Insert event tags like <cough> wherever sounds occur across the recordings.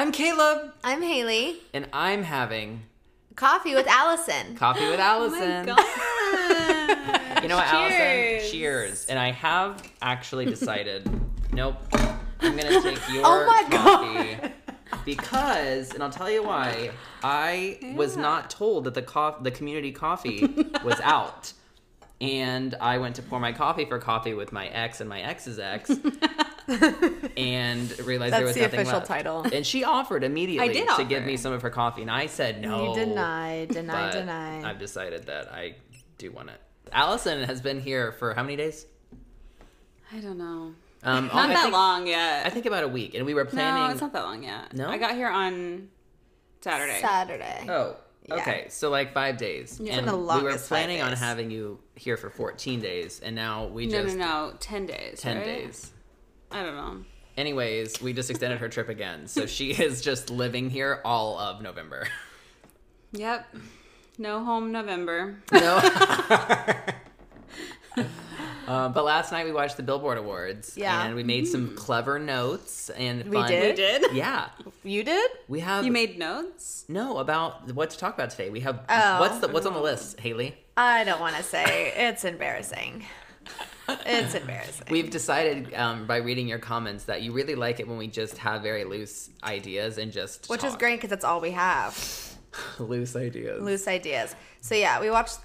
I'm Caleb, I'm Haley. and I'm having Coffee with Allison. coffee with Allison. <laughs> Oh my god. You know what, Allison? Cheers. Cheers. And I have actually decided, <laughs> nope, I'm gonna take <laughs> your Oh my coffee because, and I'll tell you why. I was not told that the cof- the community coffee was out. And I went to pour my coffee for coffee with my ex and my ex's ex, <laughs> and realized there was nothing. That's was the nothing official left. title. And she offered immediately I did to give me some of her coffee, and I said no. You deny, deny, but deny. I've decided that I do want it. Allison has been here for how many days? I don't know. Um, <laughs> Not I that think, long yet. I think about a week, and we were planning. No, it's not that long yet. No? I got here on Saturday. Saturday. Oh, Yeah. okay. So like five days. Yeah. And The we were planning on having you here for 14 days, and now we no, just no, no. Ten days. 10 right? days. I don't know. Anyways, we just extended her trip again, so she <laughs> is just living here all of November. Yep. No home November. No. <laughs> <laughs> Uh, but last night we watched the Billboard Awards, Yeah. and we made some clever notes and We did? We did. Yeah, You did? we have. You made notes. no about what to talk about today. We have Oh. what's the what's on the list, Haley? I don't want to say. It's embarrassing. It's embarrassing. We've decided um, by reading your comments that you really like it when we just have very loose ideas and just Which is great because that's all we have. <laughs> loose ideas. Loose ideas. So yeah, we watched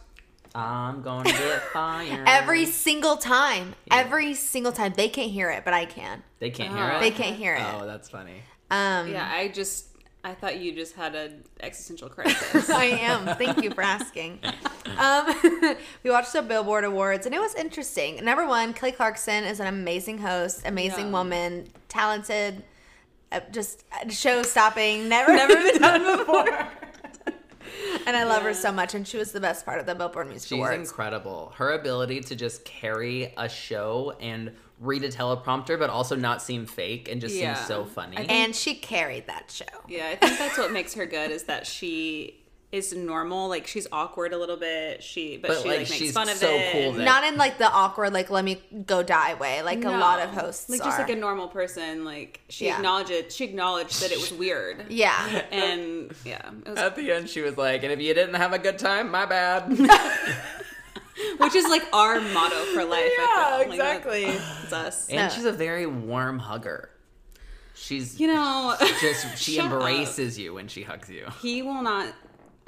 I'm gonna get fired. <laughs> every single time. Every single time. They can't hear it, but I can. they can't hear it. They can't hear it. Oh, that's funny. Um, Yeah, I just I thought you just had an existential <laughs> crisis. I am. Thank you for asking. Um, <laughs> we watched the Billboard Awards, and it was interesting. Number one, Kelly Clarkson is an amazing host, amazing Yeah. woman, talented, uh, just show stopping, never never been done before. <laughs> and I love her so much, and she was the best part of the Billboard Music She's Awards. incredible. Her ability to just carry a show and read a teleprompter, but also not seem fake and just Yeah. seem so funny. Think- and she carried that show. Yeah, I think that's what makes her good is that she is normal. Like she's awkward a little bit. She but, But, she like, like, makes she's fun of so it. cool Not in like the awkward, like let me go die way, like a lot of hosts like are. just like a normal person. Like she Yeah. acknowledged she acknowledged that it was weird. <laughs> yeah. and yeah, it was, At the end, she was like, "And if you didn't have a good time, my bad." <laughs> which is like our motto for life. I feel. Like, exactly. it's us. and No. she's a very warm hugger. She's You know, just she <laughs> Shut up. embraces you when she hugs you. He will not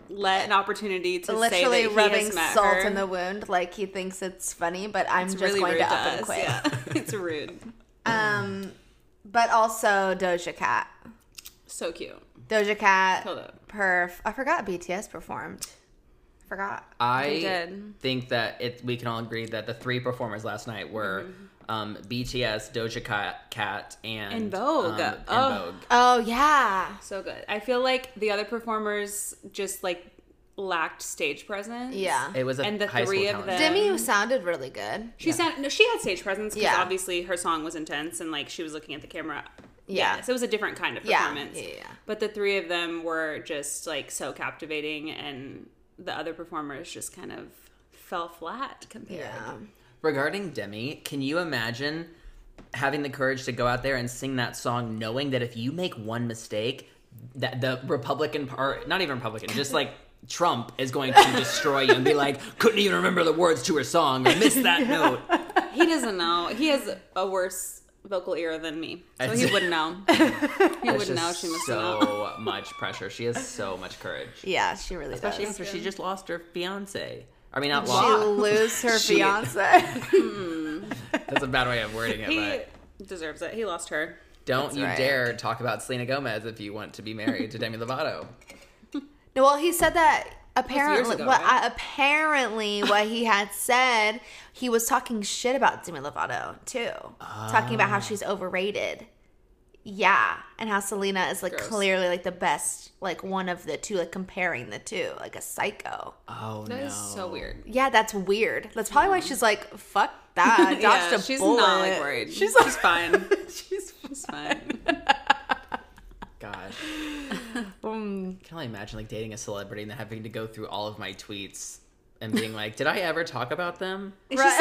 let an opportunity to literally say that he rubbing has met salt her. in the wound like he thinks it's funny but i'm It's just really going rude to to up and quit Yeah, <laughs> <laughs> it's rude. um but also doja cat So cute. doja cat perf i forgot bts performed forgot They I did. think that it. We can all agree that the three performers last night were Mm-hmm. Um, BTS, Doja Cat, Cat, and En Vogue. Um, En Oh. Vogue. oh yeah So good. I feel like the other performers just like lacked stage presence. yeah It was a And the high three of them- demi sounded really good She sound no, she had stage presence because Yeah. obviously her song was intense and like she was looking at the camera. Yeah. so it was a different kind of Yeah. performance. Yeah, yeah. But the three of them were just like so captivating, and the other performers just kind of fell flat compared. yeah Regarding Demi, can you imagine having the courage to go out there and sing that song, knowing that if you make one mistake, that the Republican part, not even Republican, just like <laughs> Trump is going to destroy you and be like, couldn't even remember the words to her song or missed that note. He doesn't know. He has a worse vocal ear than me, so he wouldn't know. <laughs> He wouldn't know. She must know. so much pressure. She has so much courage. yeah she really Especially does after she just lost her fiance. I mean, not she lost. lose her <laughs> She- fiance That's a bad way of wording it, He but deserves it. He lost her. don't That's you right. dare talk about Selena Gomez if you want to be married to Demi Lovato. No, well, he said that apparently. ago, what right? uh, apparently what he had said, he was talking shit about Demi Lovato too, talking about how she's overrated. Yeah, and how Selena is like Gross. clearly like the best, like one of the two, like comparing the two, like a psycho. Oh That no. is so weird. Yeah, that's weird. That's probably why she's like, fuck that. <laughs> I dodged yeah, a she's bullet. not like worried. She's She's, fine. <laughs> she's She's fine. <laughs> Gosh. um, Can I imagine like dating a celebrity and then having to go through all of my tweets and being like, did I ever talk about them? It's just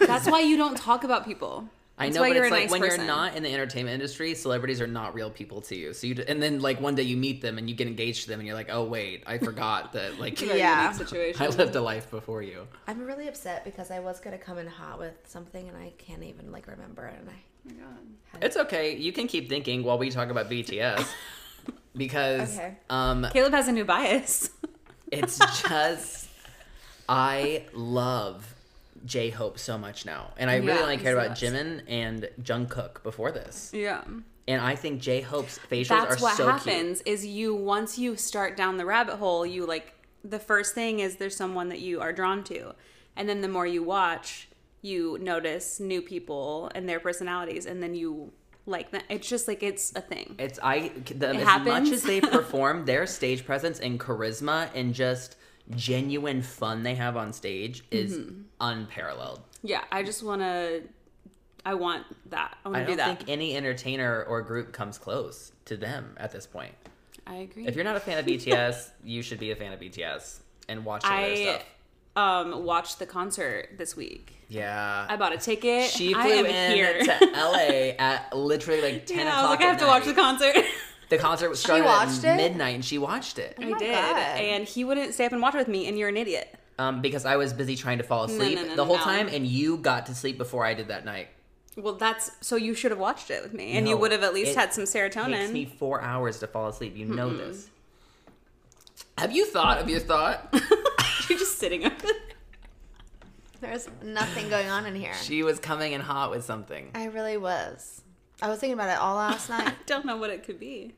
like, that's why you don't talk about people. I That's know, but you're it's like nice when person. you're not in the entertainment industry, celebrities are not real people to you. So you, d- and then like one day you meet them and you get engaged to them, and you're like, oh wait, I forgot that <laughs> like Yeah. <laughs> situation. I lived a life before you. I'm really upset because I was gonna come in hot with something and I can't even like remember it. And I Oh my God. It's okay. You can keep thinking while we talk about BTS <laughs> because Okay. um, Caleb has a new bias. it's just I love J Hope so much now, and I really Yeah, only cared about Jimin and Jungkook before this, yeah. and I think J Hope's facials That's what so happens is you once you start down the rabbit hole, you like the first thing is there's someone that you are drawn to. And then the more you watch, you notice new people and their personalities and then you like that. It's just like it's a thing. It's I the, as much as they <laughs> perform their stage presence and charisma and just genuine fun they have on stage is Mm-hmm. unparalleled. Yeah, I just want to I want that. I I want to do don't that. think any entertainer or group comes close to them at this point. I agree. If you're not a fan of BTS, <laughs> you should be a fan of BTS and watch some of their I stuff. um watched the concert this week. Yeah. I bought a ticket. she I flew am in here. to LA at literally like 10 <laughs> yeah, o'clock. I was like, I have at to watch the concert. The concert was started watched at it? midnight and she watched it. I my did, God. and he wouldn't stay up and watch it with me. And you're an idiot. Um, because I was busy trying to fall asleep no, no, the whole no. time and you got to sleep before I did that night. Well, that's so you should have watched it with me, and you No, would have at least it had some serotonin. It takes serotonin. me four hours to fall asleep. You know this. Have you thought of your thought? <laughs> You're just sitting up. there. there's nothing going on in here. she was coming in hot with something. I really was. I was thinking about it all last <laughs> night. I don't know what it could be.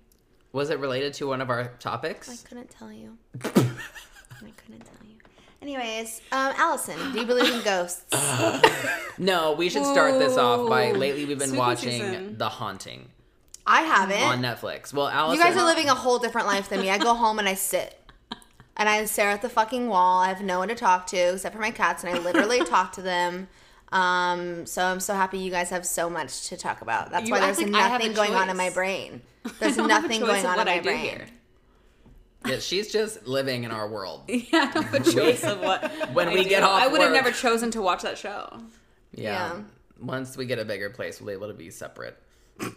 Was it related to one of our topics? I couldn't tell you. <laughs> I couldn't tell you. Anyways, um, Allison, do you believe in <laughs> ghosts? No, we should start this off by lately we've been Spooky watching season. The Haunting I haven't. on Netflix. Well, Allison, You guys are living a whole different life than me. I go <laughs> home and I sit. And I stare at the fucking wall. I have no one to talk to except for my cats, and I literally talk to them. Um, so I'm so happy you guys have so much to talk about. That's You why there's like nothing going on in my brain. There's I don't have a nothing going on in my <laughs> I brain. here. Yeah, she's just living in our world. <laughs> Yeah, I don't have a <laughs> choice of what. When I we do. get off I would have never chosen to watch that show. Yeah. Yeah. Once we get a bigger place, we'll be able to be separate.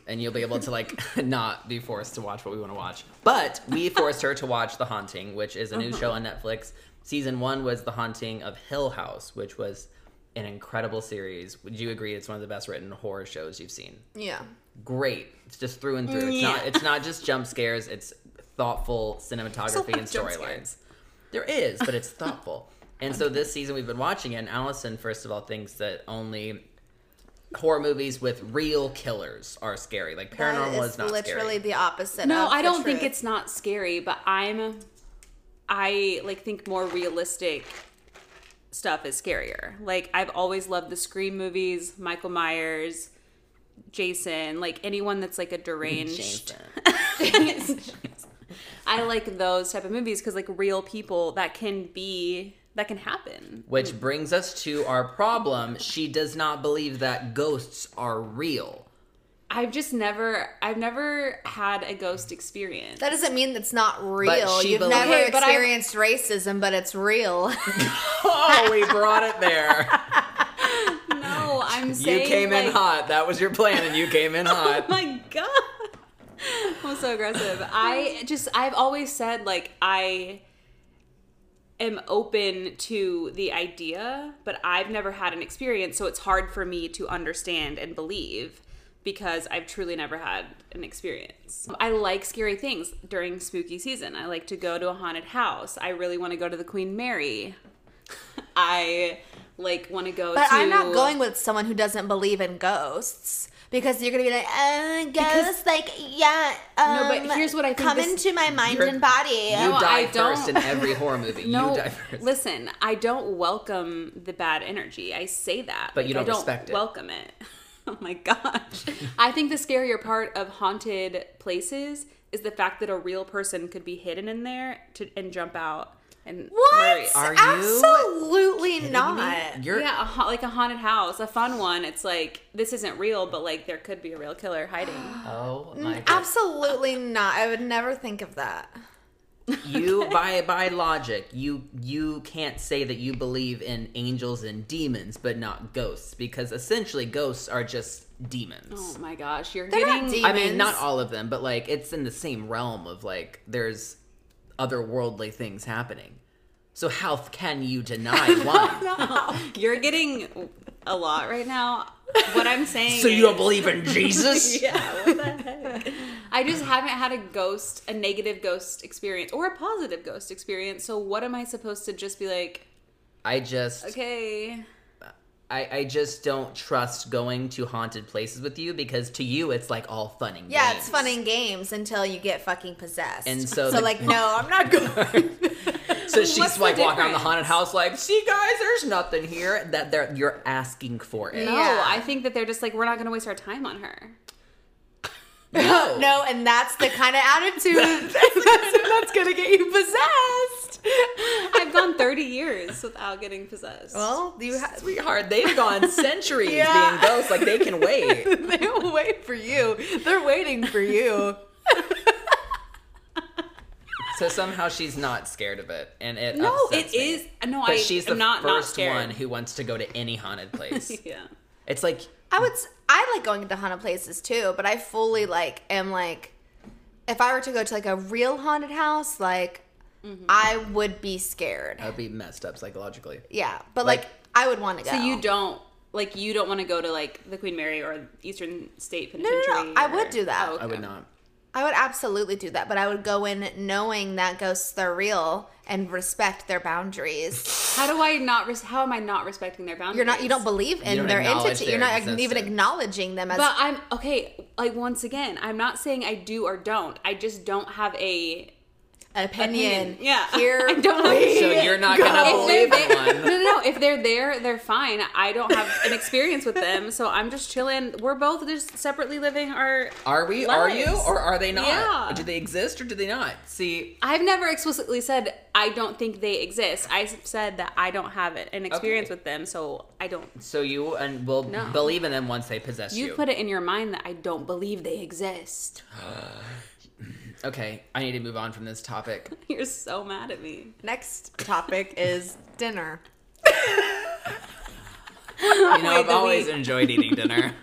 And you'll be able to like not be forced to watch what we want to watch. But we forced her to watch The Haunting, which is a new show on Netflix. Season one was The Haunting of Hill House, which was an incredible series. Would you agree it's one of the best written horror shows you've seen? Yeah. Great. It's just through and through. It's Yeah. not it's not just jump scares, it's thoughtful cinematography and storylines. There is, but it's thoughtful. And so this season we've been watching it, and Allison, first of all, thinks that only horror movies with real killers are scary. Like paranormal is is not literally scary. the opposite. No, of I the don't think it's not scary, but I'm I like think more realistic stuff is scarier. Like I've always loved the Scream movies, Michael Myers, Jason, like anyone that's like a deranged. <laughs> I like those type of movies because like real people that can be that can happen. Which brings us to our problem. She does not believe that ghosts are real. I've just never I've never had a ghost experience. That doesn't mean it's not real. she You've believes- never Okay, but I- experienced racism, but it's real. <laughs> Oh, we <laughs> brought it there. no, I'm saying you saying came in like- hot. That was your plan, and you came in hot. <laughs> Oh hot. my god. I'm so aggressive. I just I've always said like I am open to the idea, but I've never had an experience, so it's hard for me to understand and believe because I've truly never had an experience. I like scary things during spooky season. I like to go to a haunted house. I really want to go to the Queen Mary. <laughs> I like want to go But to I'm not going with someone who doesn't believe in ghosts. Because you're gonna be like, uh, ghosts, like, yeah. Um, No, but here's what I think come this- into my mind and body. You No, die I first in don't- every horror movie. <laughs> No, you die first. listen, I don't welcome the bad energy. I say that. But you don't I don't respect it. welcome it. <laughs> <laughs> Oh my gosh. <laughs> I think the scarier part of haunted places is the fact that a real person could be hidden in there to, and jump out and What? Are you Absolutely not. me? You're yeah, a, ha- like a haunted house, a fun one. It's like this isn't real, but like there could be a real killer hiding. <gasps> Oh my mm, god. Absolutely not. I would never think of that. You <laughs> by by logic, you you can't say that you believe in angels and demons, but not ghosts, because essentially ghosts are just demons. Oh my gosh, you're They're not getting. demons. I mean, not all of them, but like it's in the same realm of like there's otherworldly things happening. So how can you deny <laughs> one? <laughs> You're getting a lot right now. What I'm saying. so you don't believe in Jesus? Yeah. What the heck? I just haven't had a ghost, a negative ghost experience, or a positive ghost experience. So what am I supposed to just be like? I just Okay. I, I just don't trust going to haunted places with you because to you it's like all fun and games. Yeah, games. it's fun and games until you get fucking possessed. And <laughs> so so the- like, no, I'm not going. <laughs> So she's What's like walking around the haunted house like, see guys, there's nothing here. That they're you're asking for it. No, Yeah. I think that they're just like we're not going to waste our time on her. No. <laughs> no, and that's the kind of attitude <laughs> that's, that's gonna get you possessed. <laughs> I've gone 30 years without getting possessed. Well, you have. Sweetheart, they've gone centuries Yeah. being ghosts. Like they can wait. they don't wait for you. They're waiting for you. So somehow she's not scared of it, and it no, it me. is. No, But I she's the not not first scared. one who wants to go to any haunted place. yeah. it's like I would. s- I like going to haunted places too, but I fully like am like, if I were to go to like a real haunted house, like mm-hmm. I would be scared. I'd be messed up psychologically. Yeah, but like, Like- I would want to go. So you don't like you don't want to go to like the Queen Mary or Eastern State Penitentiary. no, no, Penitentiary. I would do that. Oh, okay. I would not. I would absolutely do that, but I would go in knowing that ghosts are real and respect their boundaries. How do I not? Res- how am I not respecting their boundaries? You're not. You don't believe in don't their acknowledge entity. You're their not even acknowledging them as. But I'm okay. Like once again, I'm not saying I do or don't. I just don't have a an opinion. opinion. Yeah. Here <laughs> I don't we So you're not go. gonna believe they're <laughs> no, one. no, no. If they're there, they're fine. I don't have an experience with them, so I'm just chilling. We're both just separately living our. Are we? Are you? Or are they not? Yeah. Do they exist or do they not? See, I've never explicitly said I don't think they exist. I said that I don't have it, an experience Okay. with them, so I don't. so you and will No. believe in them once they possess you. You put it in your mind that I don't believe they exist. <gasps> <laughs> okay, I need to move on from this topic. <laughs> You're so mad at me. Next topic is dinner. <laughs> You know, Wait, I've always we- enjoyed eating dinner.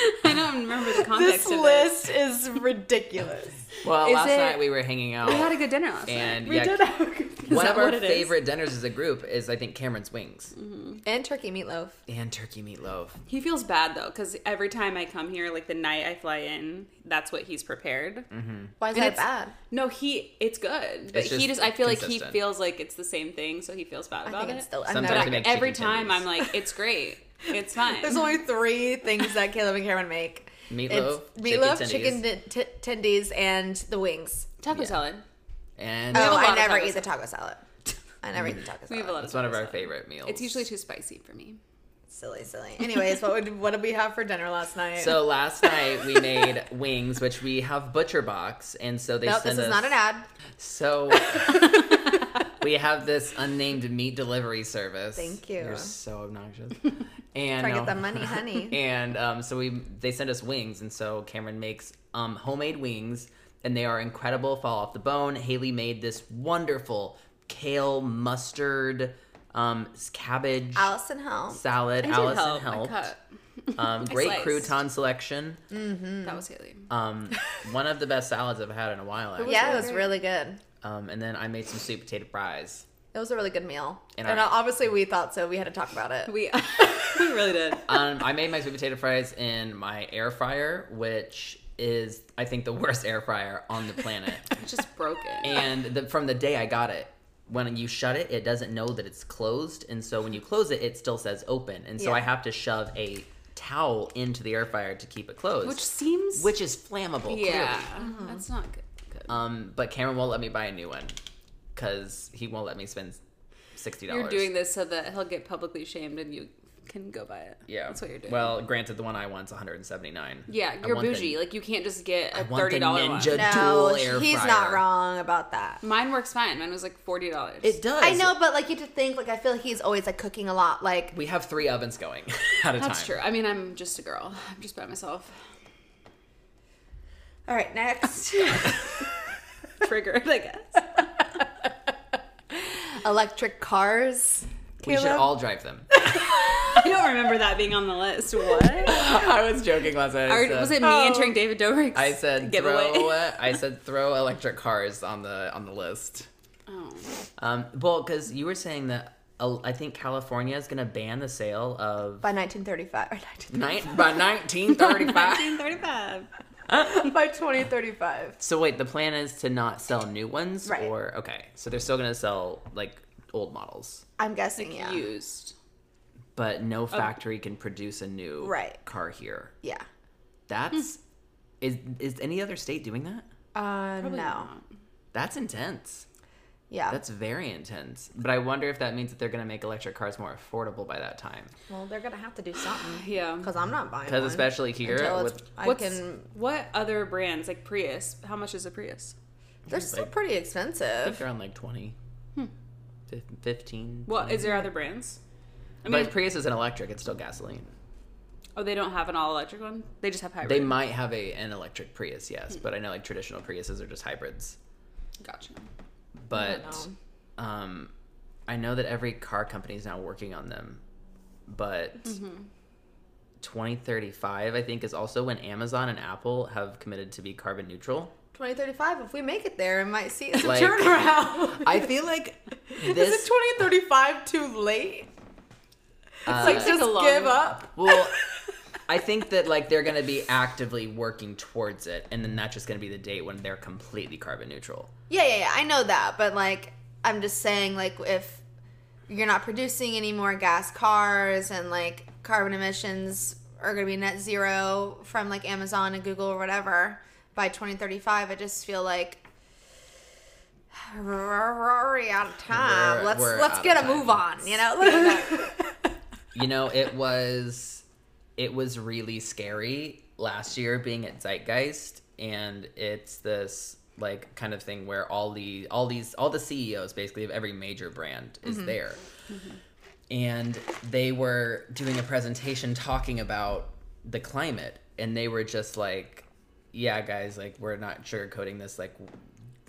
<laughs> I don't remember the context This of list is ridiculous. Well, Is last it- night we were hanging out. We had a good dinner last and night. yeah, have a good one of our what it is? favorite dinners as a group is I think Cameron's Wings mm-hmm. and turkey meatloaf. and turkey meatloaf. He feels bad though, because every time I come here, like the night I fly in, that's what he's prepared. Mm-hmm. Why is And that bad? No, he it's good, but It's he just just I feel like he feels like it's the same thing, so he feels bad I about think it. it's still. I've Sometimes never- they make every time tendies. I'm like, it's great, it's fine. There's only three things that Caleb and Cameron make. Meatloaf, It's meatloaf, chicken chicken, tendies. t- t- tendies, and the wings. taco Yeah. salad. and Oh, I never taco eat the taco salad. I never eat the taco We have a salad. lot it's one of our salad. favorite meals. It's usually too spicy for me. Silly, silly. Anyways, what would what did we have for dinner last night? So last night we made <laughs> wings, which we have Butcher Box, and so they no, send this us. is not an ad. So <laughs> <laughs> we have this unnamed meat delivery service. Thank you. You're so obnoxious. <laughs> And Try to um, get that money, honey. <laughs> And um, so we they send us wings, and so Cameron makes um, homemade wings, and they are incredible. Fall off the bone. Haley made this wonderful kale mustard um, cabbage Allison help. salad. I Allison help. I helped. cut. Um, <laughs> great sliced. crouton selection. mhm That was Haley. Um, one of the best salads I've had in a while. Actually. Yeah, it was really good. Um, and then I made some sweet potato fries. It was a really good meal. And And, our- obviously we thought so. We had to talk about it. We <laughs> we really did. Um, I made my sweet potato fries in my air fryer, which is I think the <laughs> worst air fryer on the planet. <laughs> It's just broken. and the, from the day I got it, when you shut it, it doesn't know that it's closed, and so when you close it, it still says open, and so Yeah. I have to shove a towel into the air fryer to keep it closed, Which seems which is flammable. yeah, clearly. that's not good. Good. Um, but Cameron won't let me buy a new one because he won't let me spend sixty dollars. You're doing this so that he'll get publicly shamed and you can go buy it. Yeah, that's what you're doing. Well, granted, the one I want's one hundred and seventy nine. yeah, you're bougie. Like you can't just get I a want thirty dollar one. Ninja- No, air he's fryer. not wrong about that. Mine works fine. Mine was like forty dollars. It does. I know, but like you have to think, like I feel like he's always like cooking a lot. Like We have three ovens going <laughs> at a time. That's true. I mean, I'm just a girl. I'm just by myself. All right, next. <laughs> Triggered, I guess. electric cars. We should all drive them. I don't remember that being on the list. What? <laughs> I was joking last night. I Or was it me Oh. entering David Dobrik's I said <laughs> giveaway? throw. uh, I said throw electric cars on the on the list. Oh. Um, well, because you were saying that uh, I think California is going to ban the sale of by 1935 or 19, nine, by 1935. 1935. <laughs> by 2035. so wait, the plan is to not sell new ones, Right. or okay, so they're still going to sell like old models, I'm guessing, yeah. Used. but no factory can produce a new Right. car here. Yeah. That's is is any other state doing that? Uh, Probably no. not. That's intense. Yeah. That's very intense. But I wonder if that means that they're going to make electric cars more affordable by that time. well, they're gonna have to do something <sighs> Yeah. because I'm not buying Because especially here with I can. What other brands like Prius? How much is a Prius? They're still like- pretty I think expensive. they're on like 20, hmm. fif- 15. Well, 20. is there other brands? I but mean, Prius isn't electric; it's still gasoline. oh, they don't have an all electric one. They just have hybrid. They might have a an electric Prius, yes, hmm. but I know like traditional Priuses are just hybrids. Gotcha. But know. um, I know that every car company is now working on them. But Mm-hmm. 2035, I think, is also when Amazon and Apple have committed to be carbon neutral. 2035. If we make it there, it might see it's a Like- turnaround. I feel like <laughs> Is this. it 2035 too late? uh, Like just a long- give up. Well, <laughs> I think that like they're gonna be actively working towards it, and then that's just gonna be the date when they're completely carbon neutral. Yeah, yeah, yeah. I know that, but like, I'm just saying, like, if you're not producing any more gas cars and like carbon emissions are going to be net zero from like Amazon and Google or whatever by 2035, I just feel like we're already out of time. We're- let's we're let's get a time. move on. You know. <laughs> You know, it was it was really scary last year being at Zeitgeist, and it's this like kind of thing where all the all these all the CEOs basically of every major brand is mm-hmm. there. Mm-hmm. And they were doing a presentation talking about the climate and they were just like yeah guys like we're not sugarcoating this like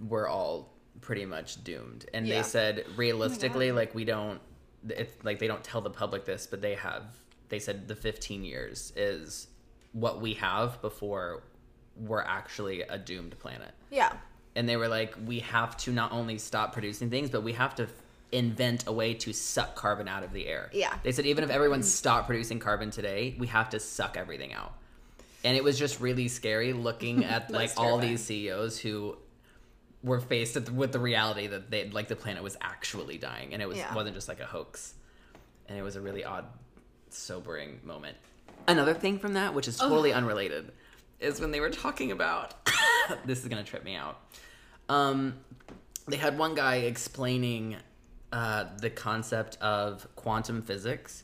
we're all pretty much doomed and Yeah. they said oh realistically like we don't it's like they don't tell the public this but they have they said the 15 years is what we have before we're actually a doomed planet yeah. and they were like we have to not only stop producing things but we have to f- invent a way to suck carbon out of the air Yeah. they said even if everyone stopped producing carbon today we have to suck everything out and it was just really scary looking <laughs> at like all these ceos who were faced with the, with the reality that they like the planet was actually dying and it was Yeah. wasn't just like a hoax and it was a really odd sobering moment another thing from that which is totally unrelated is when they were talking about <laughs> this is gonna trip me out um they had one guy explaining uh, the concept of quantum physics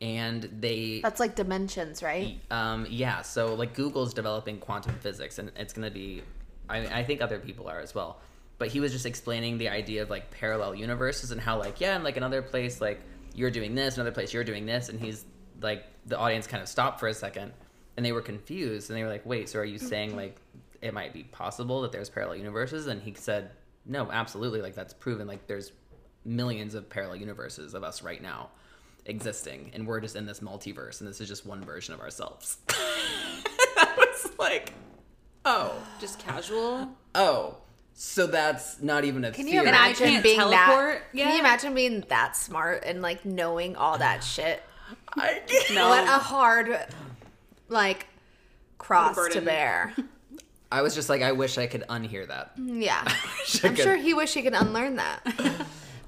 and they That's like dimensions, right? um, yeah, so like Google's developing quantum physics, and it's going to be, I, I think other people are as well. But he was just explaining the idea of like parallel universes and how like yeah, in like another place like you're doing this, another place you're doing this, and he's like the audience kind of stopped for a second, and they were confused, and they were like, wait, so are you saying like it might be possible that there's parallel universes? And he said, no, absolutely, like that's proven. Like there's millions of parallel universes of us right now existing and we're just in this multiverse and this is just one version of ourselves <laughs> i was like oh Just casual. oh so that's not even a Can you And I imagine can't being teleport that? Can you imagine being that smart and like knowing all that <sighs> shit? I, <laughs> No. What a hard, like, cross to bear. <laughs> I was just like i wish i could unhear that mm, Yeah, <laughs> I I'm sure he wish he could unlearn that.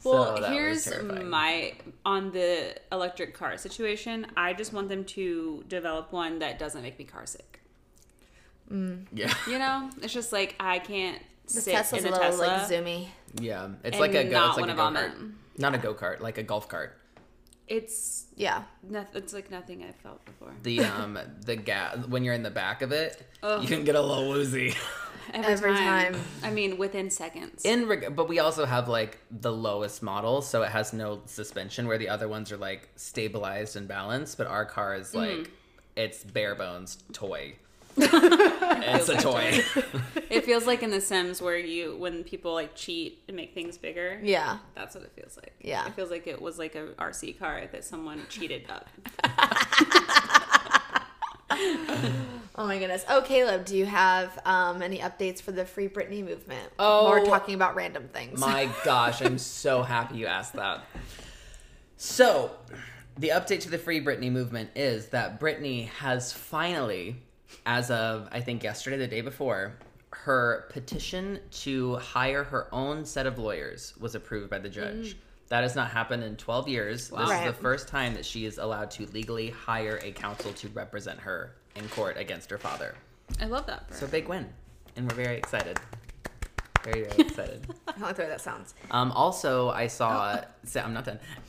Well, So that here's my on the electric car situation. I just want them to develop one that doesn't make me car sick. Mm. yeah You know, it's just like I can't The sit Tesla's in a a little Tesla. like zoomy. yeah it's And like a go, not it's like a go-kart vomit. not a go-kart like a golf cart It's Yeah, noth- it's like nothing I've felt before. the um <laughs> the gas when you're in the back of it Ugh. you can get a little woozy <laughs> Every time. I mean, within seconds. in reg- but we also have like the lowest model so it has no suspension where the other ones are like stabilized and balanced but our car is like it's bare bones toy It's a toy. <laughs> It feels like in The Sims where you when people like cheat and make things bigger. Yeah. That's what it feels like. Yeah. It feels like it was like a RC car that someone cheated up. <laughs> Oh my goodness. Oh, Caleb, do you have um, any updates for the Free Britney movement? Oh, Or talking about random things. My <laughs> gosh, I'm so happy you asked that. So, the update to the Free Britney movement is that Britney has finally, as of I think yesterday, the day before, her petition to hire her own set of lawyers was approved by the judge. That has not happened in 12 years. This is the first time that she is allowed to legally hire a counsel to represent her in court against her father. I love that. For So, her. big win. And we're very excited. Very, very excited. <laughs> I like the way that sounds. Um, also, I saw. <laughs> Sa- I'm not done. <laughs>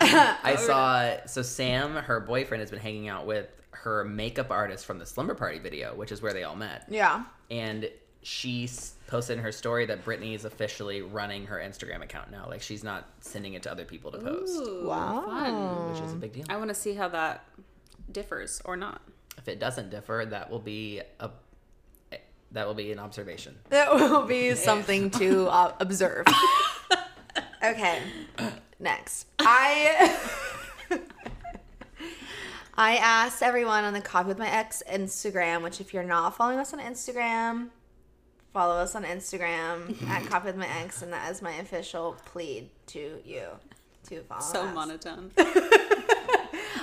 I saw. So Sam, her boyfriend, has been hanging out with her makeup artist from the Slumber Party video, which is where they all met. Yeah. And she posted in her story that Britney is officially running her Instagram account now. Like she's not sending it to other people to post, Ooh, Wow. Fun. which is a big deal. I want to see how that differs or not. If it doesn't differ, that will be a that will be an observation. That will be <laughs> something to uh, observe. <laughs> okay. Next. I <laughs> I asked everyone on the Coffee with My Ex Instagram, which if you're not following us on Instagram, follow us on Instagram <laughs> at Coffee with My Ex, and that is my official plea to you to follow So us. monotone. <laughs>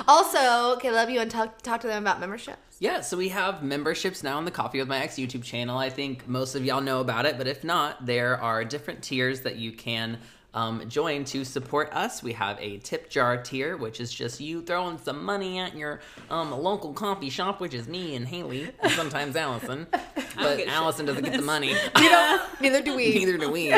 Also, Caleb, you want to talk, talk to them about memberships? Yeah, so we have memberships now on the Coffee with My Ex YouTube channel. I think most of y'all know about it, but if not, there are different tiers that you can um, join to support us. We have a tip jar tier, which is just you throwing some money at your um, local coffee shop, which is me and Haley, and sometimes Allison. <laughs> But get Allison doesn't get the money. <laughs> You <laughs> know, neither do we. Neither do we.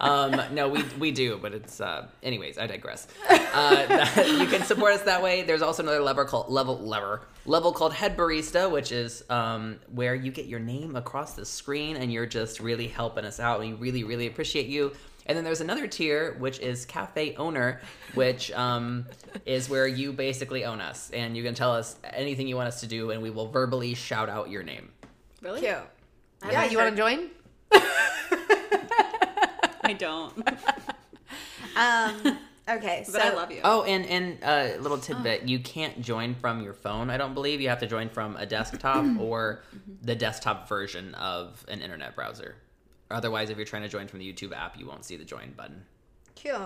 um, no, we we do, but it's uh, anyways. I digress. Uh, that- you can support us that way. There's also another level called level lever level called Head Barista, which is um, where you get your name across the screen, and you're just really helping us out. We really really appreciate you. And then there's another tier, which is Cafe Owner, which um, is where you basically own us, and you can tell us anything you want us to do, and we will verbally shout out your name. Really? Cute. I Yeah, haven't you want to join? <laughs> I don't. Um, okay, <laughs> so But I love you. Oh, and and a uh, little <gasps> tidbit: you can't join from your phone. I don't believe you have to join from a desktop <clears throat> or the desktop version of an internet browser. Otherwise, if you're trying to join from the YouTube app, you won't see the join button. Cute.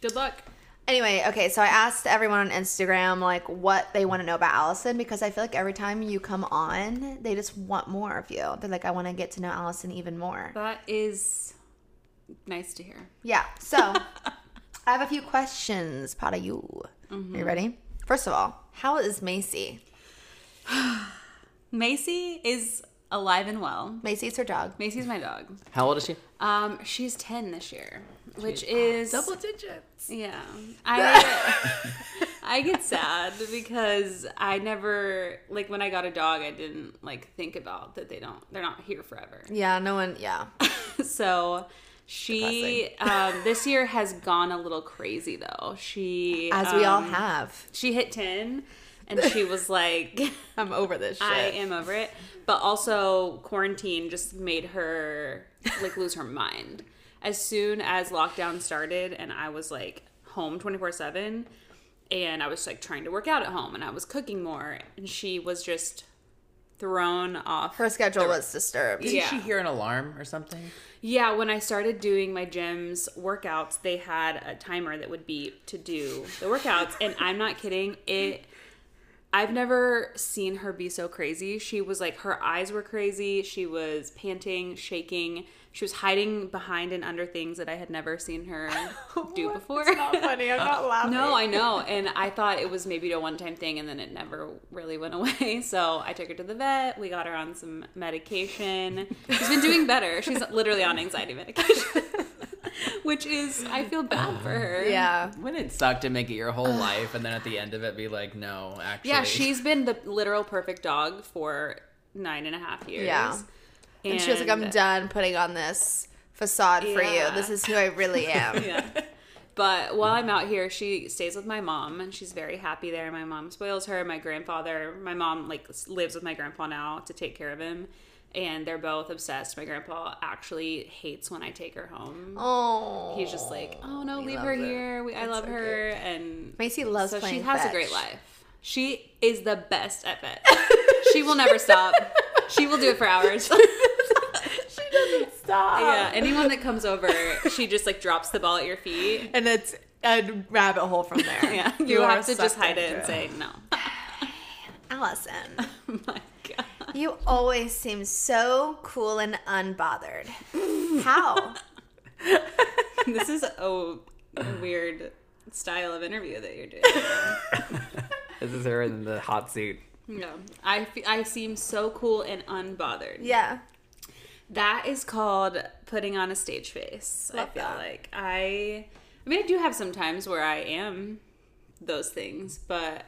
Good luck. Anyway, okay, so I asked everyone on Instagram like what they want to know about Allison because I feel like every time you come on, they just want more of you. They're like, I want to get to know Allison even more. That is nice to hear. Yeah. So <laughs> I have a few questions, para you. Mm-hmm. Are you ready? First of all, how is Macy? <sighs> Macy is alive and well. Macy's her dog. Macy's my dog. How old is she? Um, she's ten this year, which is double digits. yeah. I <laughs> I get sad because I never like when I got a dog, I didn't like think about that they don't they're not here forever. Yeah, no one. Yeah. <laughs> so she um, this year has gone a little crazy though. She As we all um, have. she hit ten, and she was like. <laughs> I'm over this shit. I am over it. But also, quarantine just made her like lose her mind. As soon as lockdown started, and I was like home 24 7, and I was like trying to work out at home, and I was cooking more, and she was just thrown off. Her schedule was disturbed. Didn't Yeah. she hear an alarm or something? Yeah, when I started doing my gym's workouts, they had a timer that would beep to do the workouts, and I'm not kidding. It I've never seen her be so crazy. She was like her eyes were crazy. She was panting, shaking. She was hiding behind and under things that I had never seen her <laughs> do before. It's not funny. I'm not <laughs> laughing. No, I know. And I thought it was maybe a one time thing and then it never really went away. <laughs> So I took her to the vet. We got her on some medication. She's been doing better. She's literally on anxiety medication. <laughs> Which is I feel bad for uh, her. Yeah. Wouldn't it suck to make it your whole life and then at the end of it be like, no, actually. Yeah, she's been the literal perfect dog for nine and a half years. Yeah. And she was like, I'm done putting on this facade for you. This is who I really <laughs> am. Yeah. But while I'm out here, she stays with my mom, and she's very happy there. My mom spoils her. My grandfather, my mom like lives with my grandpa now to take care of him, and they're both obsessed. My grandpa actually hates when I take her home. Oh, He's just like, oh no, leave her it. here. We, I love so her, and Macy loves so she has a great life. She is the best at fetch. she will never stop. She will do it for hours. <laughs> she doesn't stop. yeah, anyone that comes over, she just like drops the ball at your feet. and it's a rabbit hole from there. <laughs> Yeah, you, You have to just hide it and say no. <laughs> Allison. You always seem so cool and unbothered. How? <laughs> This is a, a weird style of interview that you're doing. <laughs> This is her in the hot seat. No, I, fe- I seem so cool and unbothered. Yeah. That is called putting on a stage face. Love I feel that. like I I mean I do have some times where I am those things, but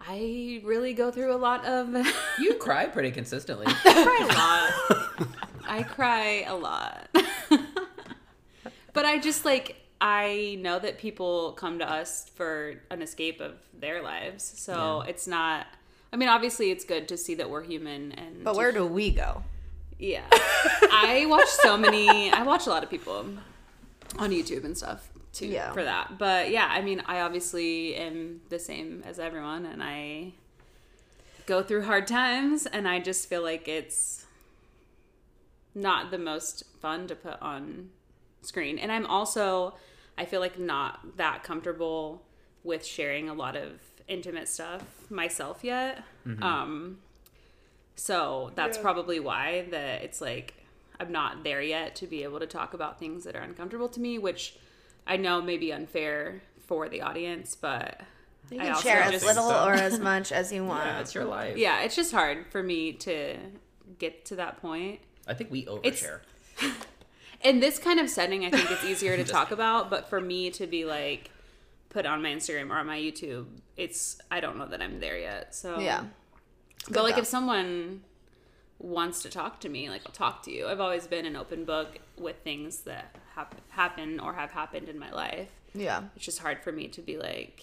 I really go through a lot of <laughs> You cry pretty consistently. I cry a lot. <laughs> I cry a lot. but I just like I know that people come to us for an escape of their lives. So it's not I mean obviously it's good to see that we're human and But where do we go? yeah. I watch so many I watch a lot of people on YouTube and stuff too Yeah. for that. But yeah, I mean I obviously am the same as everyone and I go through hard times and I just feel like it's not the most fun to put on screen. And I'm also I feel like not that comfortable with sharing a lot of intimate stuff myself yet. Um so that's probably why that it's like I'm not there yet to be able to talk about things that are uncomfortable to me, which I know may be unfair for the audience, but You I can also share as little so. or as much as you <laughs> want. Yeah, it's your life. yeah, it's just hard for me to get to that point. I think we It's- overshare. <laughs> In this kind of setting, I think it's easier to <laughs> talk about, but for me to be like put on my Instagram or on my YouTube, it's I don't know that I'm there yet. So yeah. But like though. if someone wants to talk to me, like I'll talk to you. I've always been an open book with things that hap- happen or have happened in my life. Yeah. It's just hard for me to be like,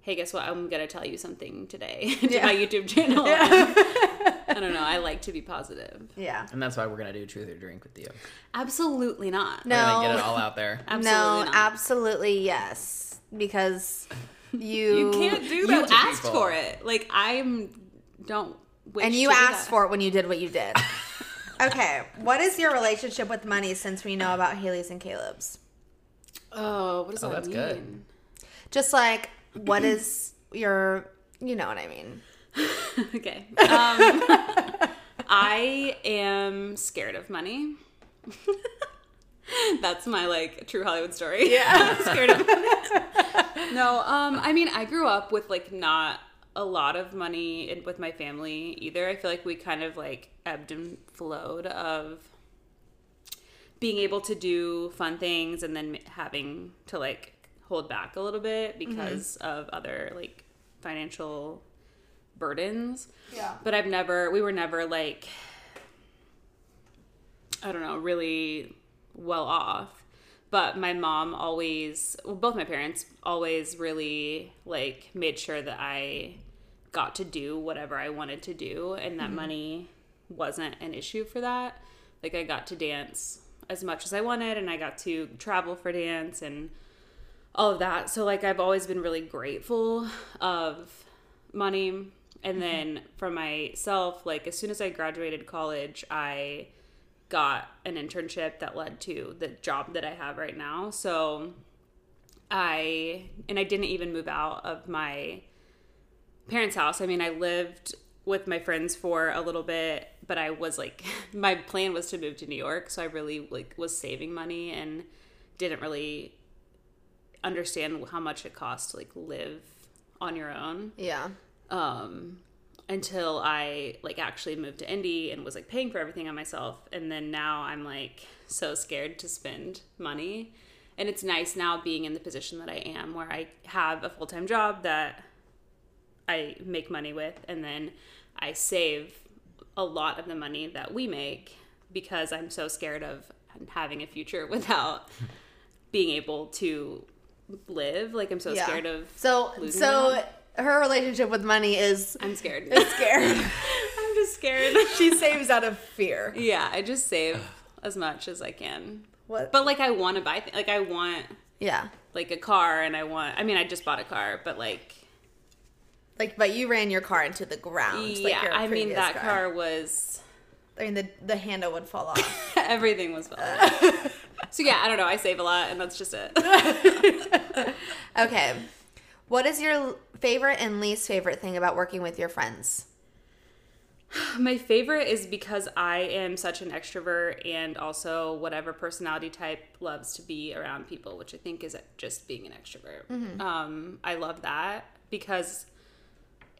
hey, guess what? I'm gonna tell you something today <laughs> to Yeah. my YouTube channel. <laughs> I don't know. I like to be positive. Yeah. And that's why we're gonna do truth or drink with you. Absolutely not. No. We're gonna get it all out there. <laughs> Absolutely no, not. absolutely yes. Because you You can't do You that. to asked people. for it. Like I'm don't. Wish and you asked for it when you did what you did. <laughs> okay. What is your relationship with money since we know about Haley's and Caleb's? Oh, what does Oh, that that's mean? good. Just like what is your you know what I mean. <laughs> okay. Um, I am scared of money. <laughs> That's my like true Hollywood story. Yeah, I'm scared of money. no, um, I mean, I grew up with like not a lot of money in, with my family either. I feel like we kind of like ebbed and flowed of being able to do fun things and then having to like hold back a little bit mm-hmm. because of other like financial burdens. Yeah. But I've never, we were never like, I don't know, really well off. But my mom always, well, both my parents always really like made sure that I got to do whatever I wanted to do and that mm-hmm. money wasn't an issue for that. Like I got to dance as much as I wanted and I got to travel for dance and all of that. So like I've always been really grateful of money. And mm-hmm. then for myself, like as soon as I graduated college, I got an internship that led to the job that I have right now. So I and I didn't even move out of my parents' house. I mean, I lived with my friends for a little bit, but I was like <laughs> my plan was to move to New York, so I really like was saving money and didn't really understand how much it costs to like live on your own Yeah. um until I like actually moved to Indy and was like paying for everything on myself and then now I'm like so scared to spend money and it's nice now being in the position that I am where I have a full-time job that I make money with and then I save a lot of the money that we make because I'm so scared of having a future <laughs> without being able to live. Like I'm so Yeah. scared of. So so her relationship with money is I'm scared. is scared. <laughs> I'm just scared. <laughs> she saves out of fear. yeah, I just save as much as I can. What? But like I want to buy th- like I want yeah. like a car and I want I mean I just bought a car, but like Like, but you ran your car into the ground. like yeah, your I mean that car was I mean, the the handle would fall off. <laughs> everything was fine. so yeah, I don't know, I save a lot and that's just it. <laughs> <laughs> okay. What is your favorite and least favorite thing about working with your friends? My favorite is because I am such an extrovert and also whatever personality type loves to be around people, which I think is just being an extrovert. Um, I love that because,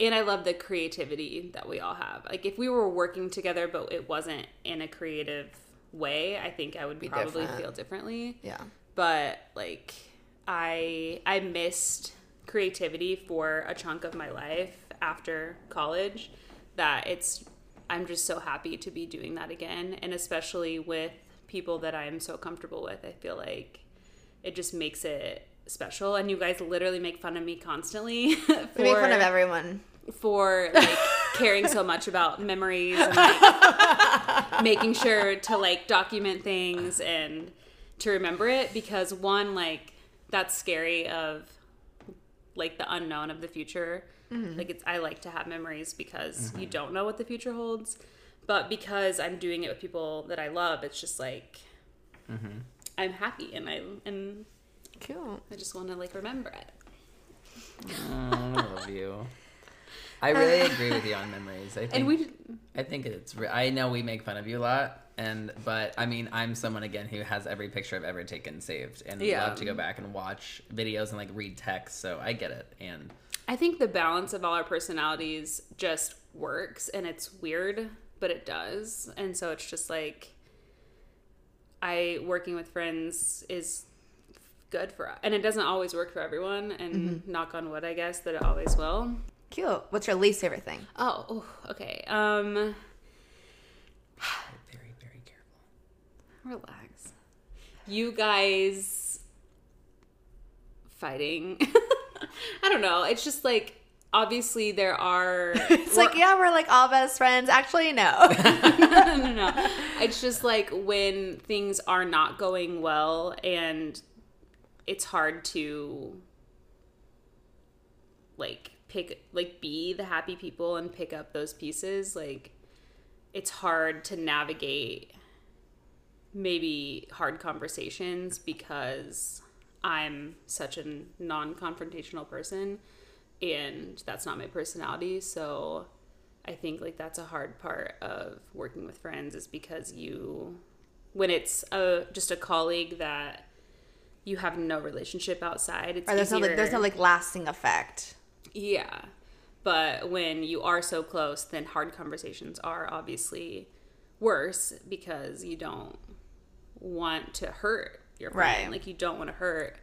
and I love the creativity that we all have. Like if we were working together, but it wasn't in a creative way, I think I would Be probably different. feel differently Yeah. but like I I missed creativity for a chunk of my life after college that it's I'm just so happy to be doing that again and especially with people that I'm so comfortable with I feel like it just makes it special and you guys literally make fun of me constantly for, <laughs> We make fun of everyone. for like caring so much about memories and like <laughs> making sure to like document things and to remember it because one like that's scary of like the unknown of the future. Mm-hmm. Like it's i like to have memories because mm-hmm. you don't know what the future holds but because i'm doing it with people that i love it's just like mm-hmm. i'm happy and i and Cool. i just want to like remember it Oh, I love <laughs> you. I really agree with you on memories. I think, and we I think it's. Re- I know we make fun of you a lot, and but I mean, I'm someone again who has every picture I've ever taken saved, and Yeah. love to go back and watch videos and like read text. So I get it, and I think the balance of all our personalities just works and it's weird, but it does. And so it's just like I working with friends is good for us. And it doesn't always work for everyone and knock on wood, I guess that it always will. Cute. What's your least favorite thing? Oh, ooh, okay. Um <sighs> very very careful. relax. You guys fighting. <laughs> I don't know. It's just like obviously there are <laughs> It's like, yeah, we're like all best friends. Actually, no. <laughs> no, no, no. It's just like when things are not going well and it's hard to like pick like be the happy people and pick up those pieces. Like it's hard to navigate maybe hard conversations because I'm such a non-confrontational person and that's not my personality. So I think like that's a hard part of working with friends is because you when it's a just a colleague that you have no relationship outside it's or there's no like, there's no like lasting effect. yeah but when you are so close then hard conversations are obviously worse because you don't want to hurt your friend Right. like you don't want to hurt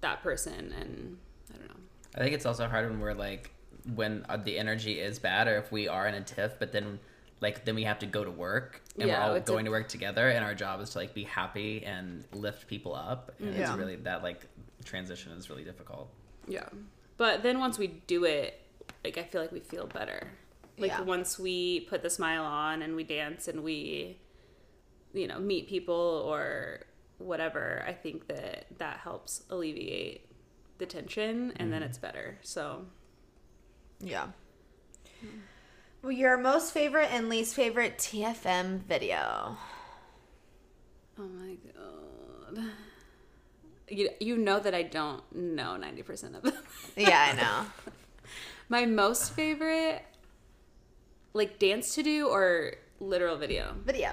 that person and i don't know I think it's also hard when we're like when uh, the energy is bad, or if we are in a tiff, but then like then we have to go to work and Yeah, we're all it's a- going to work together, and our job is to like be happy and lift people up, and it's really that like transition is really difficult. Yeah. But then once we do it, like I feel like we feel better. Like Yeah. once we put the smile on and we dance and we you know, meet people or whatever, I think that that helps alleviate the tension and then mm-hmm. it's better. So, Yeah. Well, your most favorite and least favorite TFM video. oh my god. You, you know that I don't know 90% of them. Yeah, I know. <laughs> My most favorite like dance to do or literal video? video.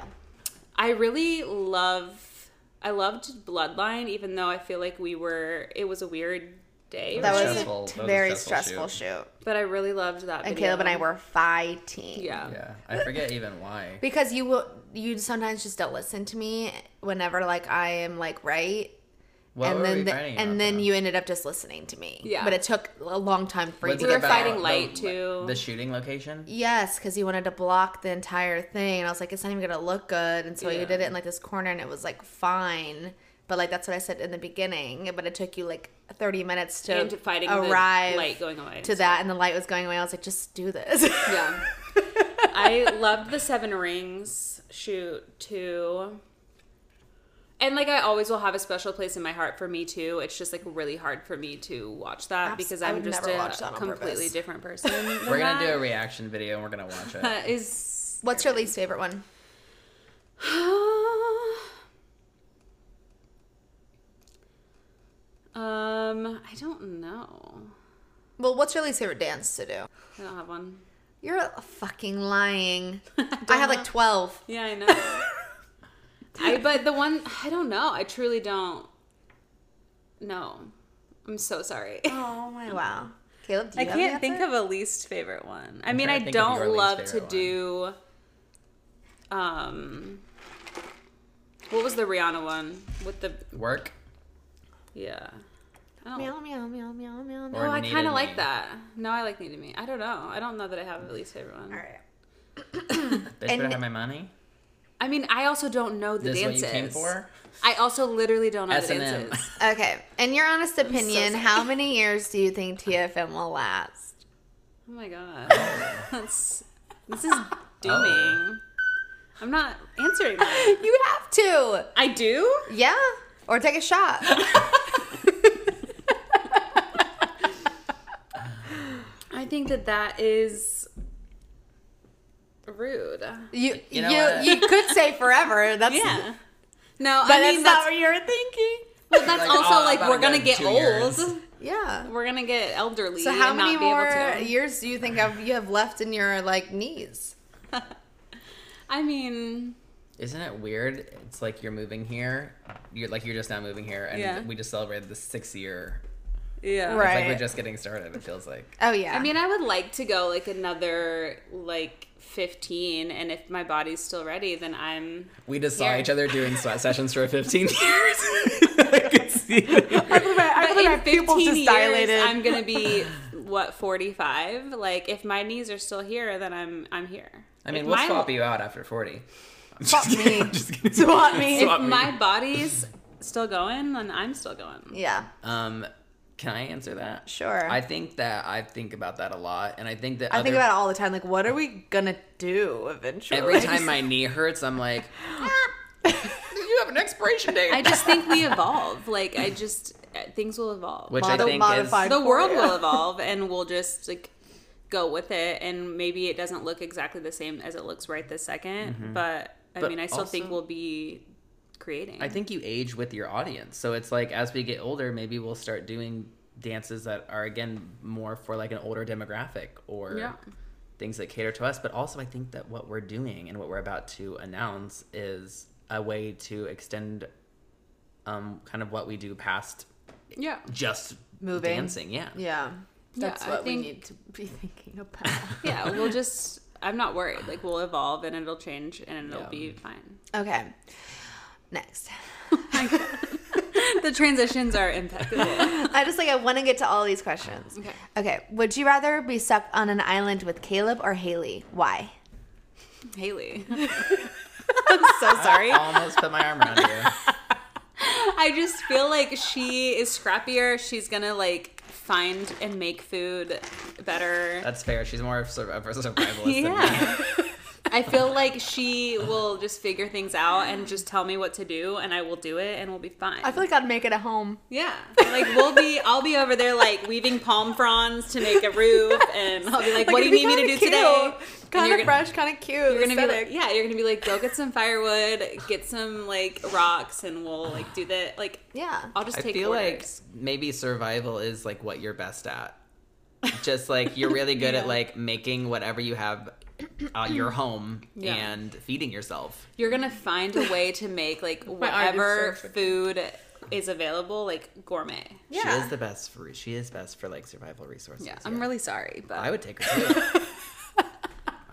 I really love I loved Bloodline even though I feel like we were it was a weird day. That was Stressful- a that was a very stressful stressful shoot. but I really loved that And video. Caleb and I were fighting. Yeah. Yeah, I forget even why. Because you will, you sometimes just don't listen to me whenever like I am like right, What and then the- and then though? you ended up just listening to me. Yeah. But it took a long time for you Was to We were get fighting light, too. The shooting location. Yes, because you wanted to block the entire thing, and I was like, it's not even gonna look good, and so you did it in like this corner, and it was like fine. But like that's what I said in the beginning. But it took you like 30 minutes to And fighting arrive the light going away. to that, and the light was going away. I was like, just do this. Yeah. <laughs> I loved the Seven Rings shoot too. And like I always will have a special place in my heart for me too. It's just like really hard for me to watch that Abs- because I I'm just a watch that on completely purpose. different <laughs> person. than We're gonna do a reaction video and we're gonna watch it. That is What's your least favorite one? <sighs> um, I don't know. Well, what's your least favorite dance to do? I don't have one. You're fucking lying. <laughs> don't I have like 12. Yeah, I know. <laughs> I but the one I don't know. I truly don't know. I'm so sorry. Oh my wow. Caleb, do you I have can't an think of a least favorite one. I mean, I to think of don't love to favorite do. Um, what was the Rihanna one with the Work yeah? I don't. Meow meow meow meow meow meow. No, I kind of like that. No, I like Needed Me. I don't know. I don't know that I have a least favorite one. All right. <coughs> Bitch And- better have my money. I mean, I also don't know the This is what dances. you came for? I also literally don't know S&M. the dances. <laughs> Okay. In your honest opinion, sorry. how many years do you think TFM will last? Oh my god, <laughs> that's this is oh. dooming. I'm not answering that. <laughs> You have to. I do. Yeah. Or take a shot. Think that that is rude. You You you know you, what? could say forever. <laughs> That's Yeah. No, But I mean that's not what you were thinking. well, that's Like, also oh, like we're gonna get two old. years. <laughs> Yeah. We're gonna get elderly. So how and many not be more years do you think of you have left in your like knees? <laughs> I mean, Isn't it weird? It's like you're moving here. You're like you're just now moving here, and Yeah. we just celebrated the six year. Yeah. Right. It's like we're just getting started. It feels like. Oh yeah. I mean, I would like to go like another like 15, and if my body's still ready, then I'm. We just saw each other doing sweat <laughs> sessions for 15 <laughs> years. <laughs> I could see it. I believe I, I But believe my in pupils 15 just years, dilated. I'm gonna be what 45. Like, if my knees are still here, then I'm I'm here. I mean, If we'll my- swap you out after 40. I'm Swap just me. just. Swap me. If my body's still going, then I'm still going. yeah. Um, can I answer that? Sure. I think that I think about that a lot, and I think that I think about it all the time. Like, what are we gonna do eventually? every time <laughs> my knee hurts, I'm like, <laughs> you have an expiration date. I just think we <laughs> evolve. Like, I just uh, things will evolve. which I think is the world will evolve, and we'll just like go with it. And maybe it doesn't look exactly the same as it looks right this 2nd but I But mean, I still think we'll be creating. I think you age with your audience. So it's like as we get older, maybe we'll start doing dances that are again more for like an older demographic or Yeah. things that cater to us. But also I think that what we're doing and what we're about to announce is a way to extend um, kind of what we do past yeah. just Moving. dancing. Yeah. Yeah. That's I what think- we need to be <laughs> thinking about. Yeah, we'll just. I'm not worried. Like we'll evolve and it'll change and it'll Yeah. be fine. Okay. Next. <laughs> the transitions are impeccable. I just like I want to get to all these questions. Okay. Okay. Would you rather be stuck on an island with Caleb or Haley? Why? Haley. <laughs> I'm so sorry. I almost put my arm around you. <laughs> I just feel like she is scrappier. She's gonna like find and make food better. That's fair. She's more of a survivalist than me. Yeah. I feel like she will just figure things out and just tell me what to do, and I will do it, and we'll be fine. I feel like I'd make it at home. yeah, like we'll be. I'll be over there like weaving palm fronds to make a roof, <laughs> and I'll be like, "What do you need me to do today?" Kind of fresh, kind of cute. You're gonna be like, yeah, you're gonna be like, go get some firewood, get some like rocks, and we'll like do that. Like, yeah. I'll just take. I take feel like maybe survival is like what you're best at. Just like you're really good <laughs> Yeah. at like making whatever you have uh, your <clears throat> home Yeah. and feeding yourself. You're gonna find a way to make like <laughs> whatever food is available, like gourmet. Yeah. She is the best for she is best for like survival resources. Yeah, I'm really sorry, but I would take her too. <laughs>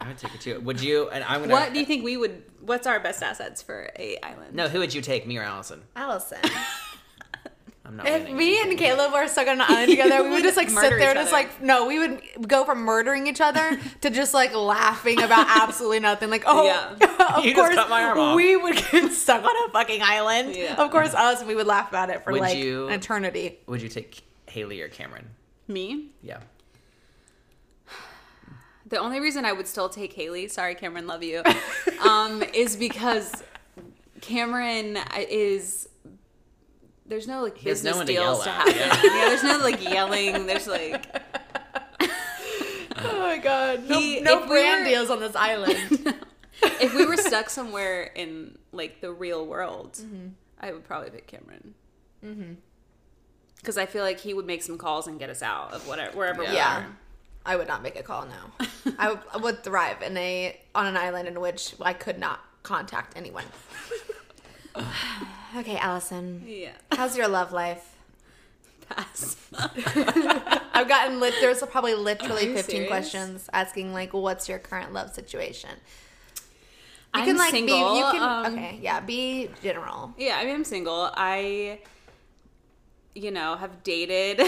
I would take her too. Would you? And I'm gonna. what do you think we would? What's our best assets for a island? No, who would you take, me or Allison? Allison. <laughs> I'm I'm not If winning me and. Caleb were stuck on an island together, we would just like <laughs> sit there, each just like no, we would go from murdering each other <laughs> to just like laughing about absolutely nothing. Like, oh, Yeah. <laughs> of You just course, cut my arm off. we would get stuck on a fucking island. Yeah. Of course, us, and we would laugh about it for Would like you- an eternity. Would you take Haley or Cameron? Me? Yeah. <sighs> The only reason I would still take Haley, sorry Cameron, love you, um, is because Cameron is there's no like has no business one to deals yell to at, happen. Yeah. there's no like yelling. There's like <laughs> <laughs> Oh my god, no, He- no if we brand were- deals on this island. <laughs> if we were stuck somewhere in like the real world, Mm-hmm. I would probably pick Cameron. Because I feel like he would make some calls and get us out of whatever wherever we Yeah. are. I would not make a call now. I would, I would thrive in a on an island in which I could not contact anyone. <sighs> okay, Allison, Yeah. how's your love life? Pass. <laughs> I've gotten lit. There's probably literally 15 serious? questions asking like, "What's your current love situation?" You I'm can like single. be. You can um, okay, yeah. Be general. Yeah, I mean, I'm single. I, you know, have dated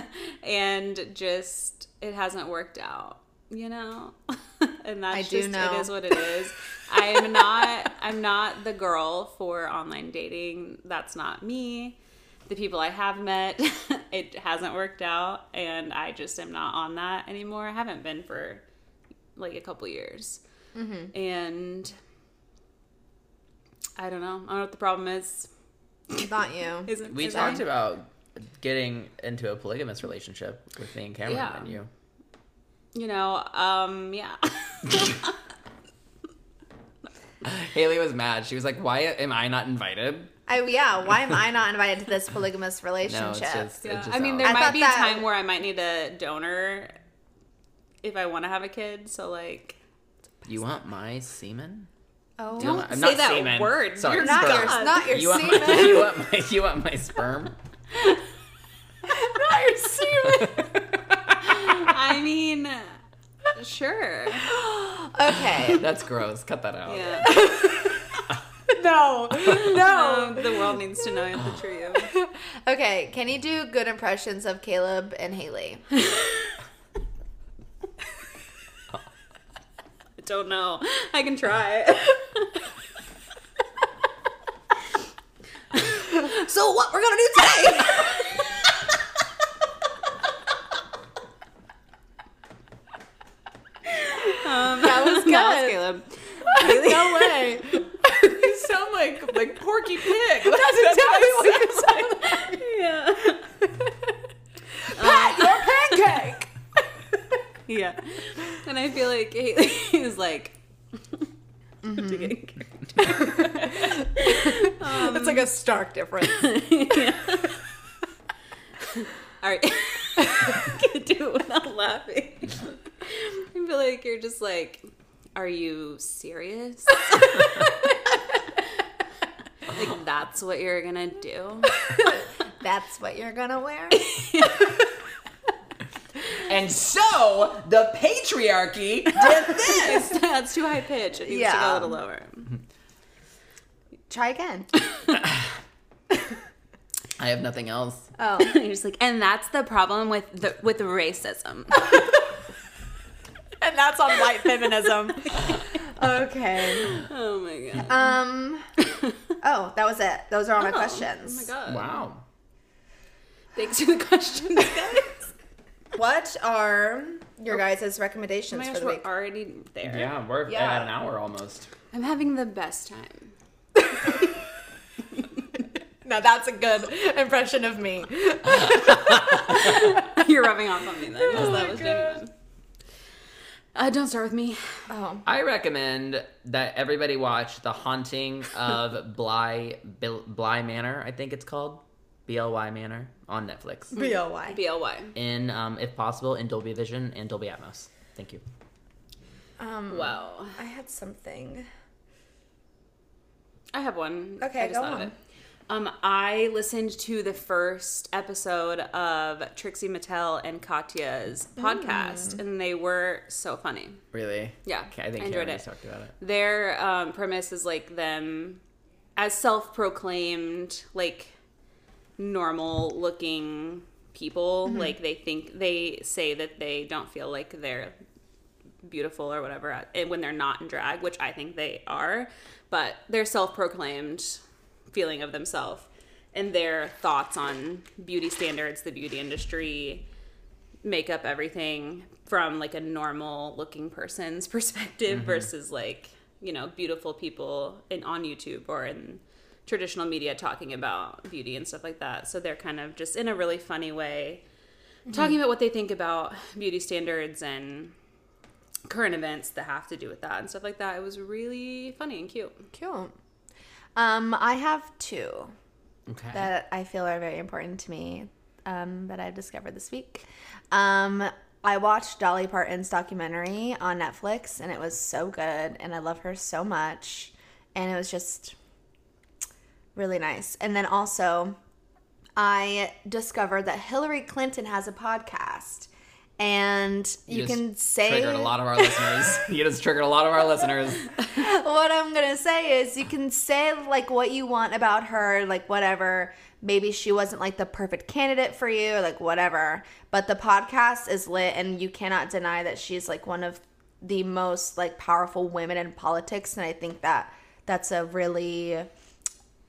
<laughs> and just it hasn't worked out, you know? <laughs> and that's I just it is what it is. I am not I'm not the girl for online dating. That's not me. The people I have met, <laughs> it hasn't worked out and I just am not on that anymore. I haven't been for like a couple years. Mm-hmm. And I don't know. I don't know what the problem is. Not you. <laughs> Isn't We is talked it? about getting into a polygamous relationship with me and Cameron Yeah. and you. you know, um, yeah. <laughs> <laughs> Haley was mad. She was like, "Why am I not invited?" I yeah. Why am I not invited to this polygamous <laughs> No, relationship? it's just. yeah. It's just I mean, there I might be that- a time where I might need a donor if I want to have a kid. So like, You want my semen? oh, You want Don't my- say not that semen. word. Sorry, You're not sperm. your not your You want, semen. my, you want my you want my sperm? <laughs> not your semen. I mean, sure. Okay. <laughs> That's gross. Cut that out. Yeah. <laughs> no. No. <laughs> Um, the world needs to know the truth. Okay, can you do good impressions of Caleb and Haley? I don't know. I can try. So what we're gonna do today? Um, That was <laughs> that good. Caleb. <laughs> no way. <laughs> you sound like like Porky Pig. That's exactly what you sound like. Yeah. Pat, your pancake. Yeah. And I feel like Haley is like. Mm-hmm. get it's like a stark difference. Yeah. All right. Can't do it without laughing. I feel like you're just like, are you serious? <laughs> like that's what you're gonna do? <laughs> That's what you're gonna wear. <laughs> And so the patriarchy did this. that's too high pitch. It needs to Yeah. go a little lower. Try again. I have nothing else. Oh, You're just like, and that's the problem with the with racism. <laughs> and that's on white feminism. <laughs> Okay. oh my god. Um. Oh, that was it. Those are all my Oh, questions. Oh my god. Wow. Thanks for the questions, <laughs> guys. What are your guys' Oh recommendations for gosh, the we're week? already there. Yeah, we're Yeah. at an hour almost. I'm having the best time. Now that's a good impression of me. You're rubbing off on me then, Oh that my was God. genuine. Uh, don't start with me. Oh. I recommend that everybody watch The Haunting <laughs> of Bly Bil- Bly Manor. I think it's called BLY Manor on Netflix. BLY. BLY. In, um, if possible, in Dolby Vision and Dolby Atmos. Thank you. Um, Wow. I had something. I have one. Okay, I just go thought of on. it. Um, I listened to the first episode of Trixie Mattel and Katya's Mm. podcast, and they were so funny. Really? Yeah, Okay, I think I enjoyed it. talked about it. Their um, premise is like them as self-proclaimed like normal looking people. Like they think they say that they don't feel like they're beautiful or whatever when they're not in drag, which I think they are, but they're self-proclaimed feeling of themselves and their thoughts on beauty standards, the beauty industry, makeup, everything from like a normal looking person's <laughs> perspective mm-hmm. versus like you know beautiful people in on YouTube or in traditional media talking about beauty and stuff like that. So they're kind of just in a really funny way mm-hmm. talking about what they think about beauty standards and current events that have to do with that and stuff like that. It was really funny and cute. Cute. Um, I have two Okay. that I feel are very important to me um, that I've discovered this week. Um, I watched Dolly Parton's documentary on Netflix, and it was so good, and I love her so much, and it was just really nice. And then also, I discovered that Hillary Clinton has a podcast, and you, just can say triggered a lot of our listeners. <laughs> you just triggered a lot of our listeners. <laughs> what I'm gonna say is you can say like what you want about her, like whatever. Maybe she wasn't like the perfect candidate for you, like whatever. But the podcast is lit, and you cannot deny that she's like one of the most like powerful women in politics. And I think that that's a really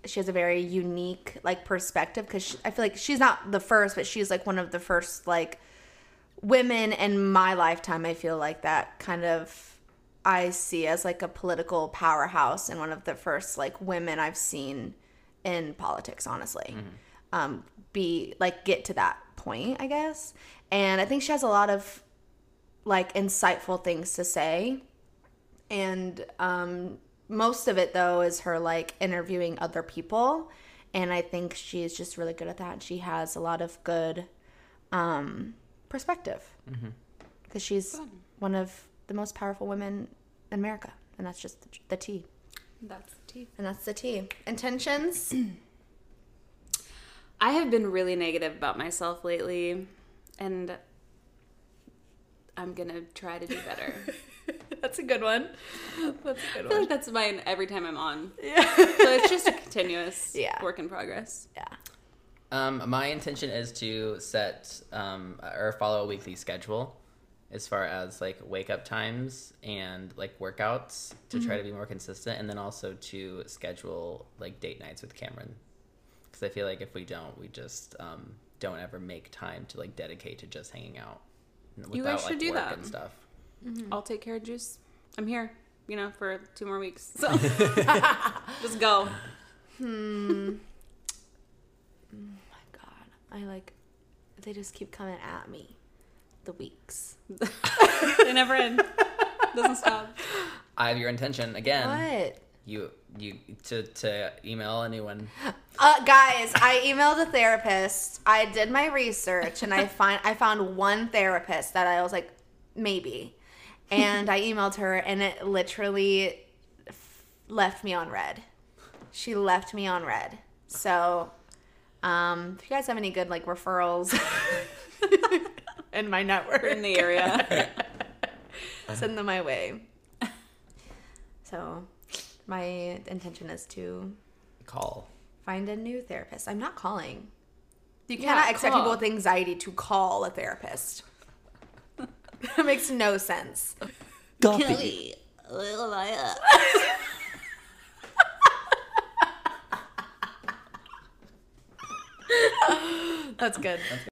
she has a very unique like perspective because I feel like she's not the first, but she's like one of the first like women in my lifetime. I feel like that kind of I see as like a political powerhouse and one of the first like women I've seen in politics, honestly. Um, be like get to that point, I guess. And I think she has a lot of like insightful things to say. And um, most of it though is her like interviewing other people. And I think she's just really good at that. She has a lot of good um, perspective mm-hmm. because she's one of the most powerful women in America, and that's just the, the T. That's the tea. And that's the T. Intentions. <clears throat> I have been really negative about myself lately, and I'm gonna try to do better. <laughs> that's a good one. That's a I good feel like that's mine every time I'm on. Yeah. So it's just a continuous <laughs> Yeah. work in progress. yeah. Um, my intention is to set um, or follow a weekly schedule as far as like wake up times and like workouts to try to be more consistent, and then also to schedule like date nights with Cameron because I feel like if we don't, we just um, don't ever make time to like dedicate to just hanging out. Without, You guys should like, do work that. and stuff. I'll take care of Juice. I'm here, you know, for two more weeks. So <laughs> <laughs> just go. my God. <laughs> I like, they just keep coming at me. The weeks. <laughs> They never end. Doesn't stop. I have your intention again. What? You you to to email anyone. Uh, guys, I emailed a therapist. I did my research and I find I found one therapist that I was like, maybe. And I emailed her and it literally f- left me on read. She left me on read. So, um, if you guys have any good like referrals <laughs> in my network, In the area. <laughs> send them my way. So, my intention is to Call. find a new therapist. I'm not calling. You Yeah, cannot expect call. people with anxiety to call a therapist. <laughs> that makes no sense. Coffee. <laughs> That's good.